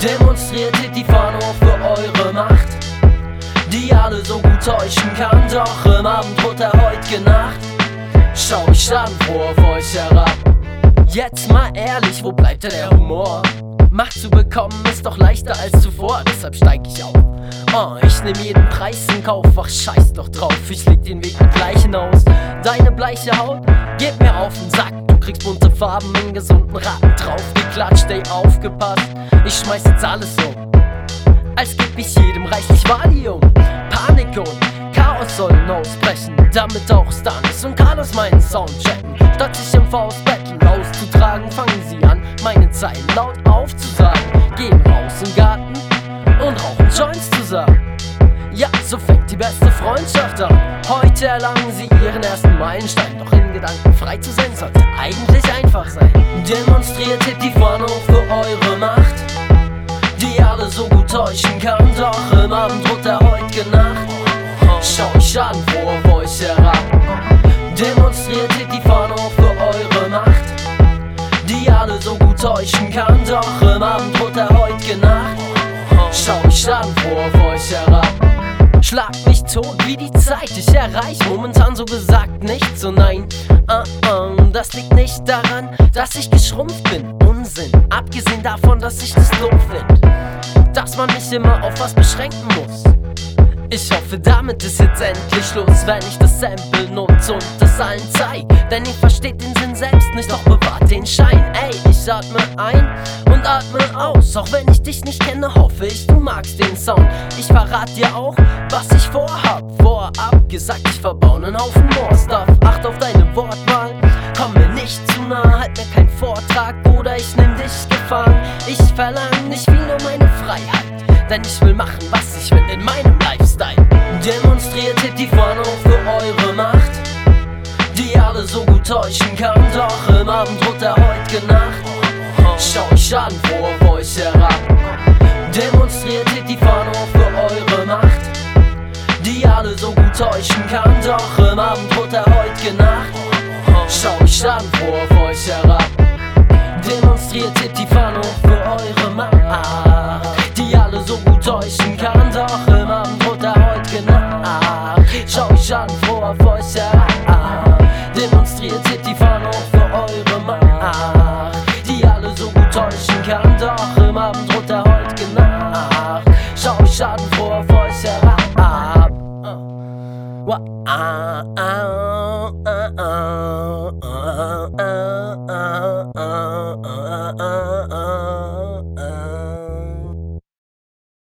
Demonstriert die Fahne für eure Macht, die alle so gut täuschen kann. Doch im Abend wurde er heute genacht. Schau ich an, auf euch herab. Jetzt mal ehrlich, wo bleibt denn der Humor? Macht zu bekommen ist doch leichter als zuvor, deshalb steig ich auf. Oh, ich nehm jeden Preis in Kauf, ach scheiß doch drauf, ich leg den Weg mit Gleichen aus. Deine bleiche Haut, gib mir auf den Sack, du kriegst bunte Farben in gesunden Raten drauf geklatscht, ey, aufgepasst. Ich schmeiß jetzt alles um, als geb ich jedem reichlich Valium. Und Chaos sollen ausbrechen, damit auch Stanis und Carlos meinen Sound checken. Statt sich im Faust betteln auszutragen, fangen sie an, meine Zeilen laut aufzusagen. Gehen raus im Garten und rauchen Joints zusammen. Ja, so fängt die beste Freundschaft an. Heute erlangen sie ihren ersten Meilenstein. Doch in Gedanken frei zu sein sollte eigentlich einfach sein. Demonstriert hebt die hoch für eure Macht, die alle so gut täuschen kann. Doch im Abend droht er heute Nacht. Schau ich an, wo auf euch herab. Demonstriert hebt die Fahne hoch für eure Macht, die alle so gut täuschen kann. Doch im Abend droht er heute Nacht. Schau ich an, wo auf euch herab. Schlag mich tot wie die Zeit, ich erreich momentan so gesagt nichts, so nein, uh -uh, das liegt nicht daran, dass ich geschrumpft bin, Unsinn, abgesehen davon, dass ich das doof find, dass man mich immer auf was beschränken muss. Ich hoffe, damit ist jetzt endlich Schluss, wenn ich das Sample nutze und das allen zeig. Denn ihr versteht den Sinn selbst nicht, doch bewahrt den Schein. Ey, ich atme ein und atme aus. Auch wenn ich dich nicht kenne, hoffe ich, du magst den Sound. Ich verrat dir auch, was ich vorhab. Vorab gesagt, ich verbau nen Haufen More-Stuff. Acht auf deine Wortwahl, komm mir nicht zu nah, halt mir keinen Vortrag oder ich nehm dich gefangen. Ich verlang nicht viel nur meine Freiheit, denn ich will machen, was ich will in meinem Lifestyle. Demonstriert hebt die Fahne für eure Macht, die alle so gut täuschen kann. Doch im Abend droht er heute Nacht. Schau ich an, wo auf euch herab. Demonstriert hebt die Fahne für eure Macht, die alle so gut täuschen kann. Doch im Abend droht er heute Nacht. Schau ich an, wo auf euch herab. Demonstriert hoch für eure Macht, die alle so gut täuschen kann. Doch im Abend droht er heute Nacht. Schau ich an, wo auf euch herab. Demonstriert hoch für eure Macht, die alle so gut täuschen kann. Doch im Abend droht er heute Nacht. Schau ich an, wo auf euch herab. Wa- ah, ah,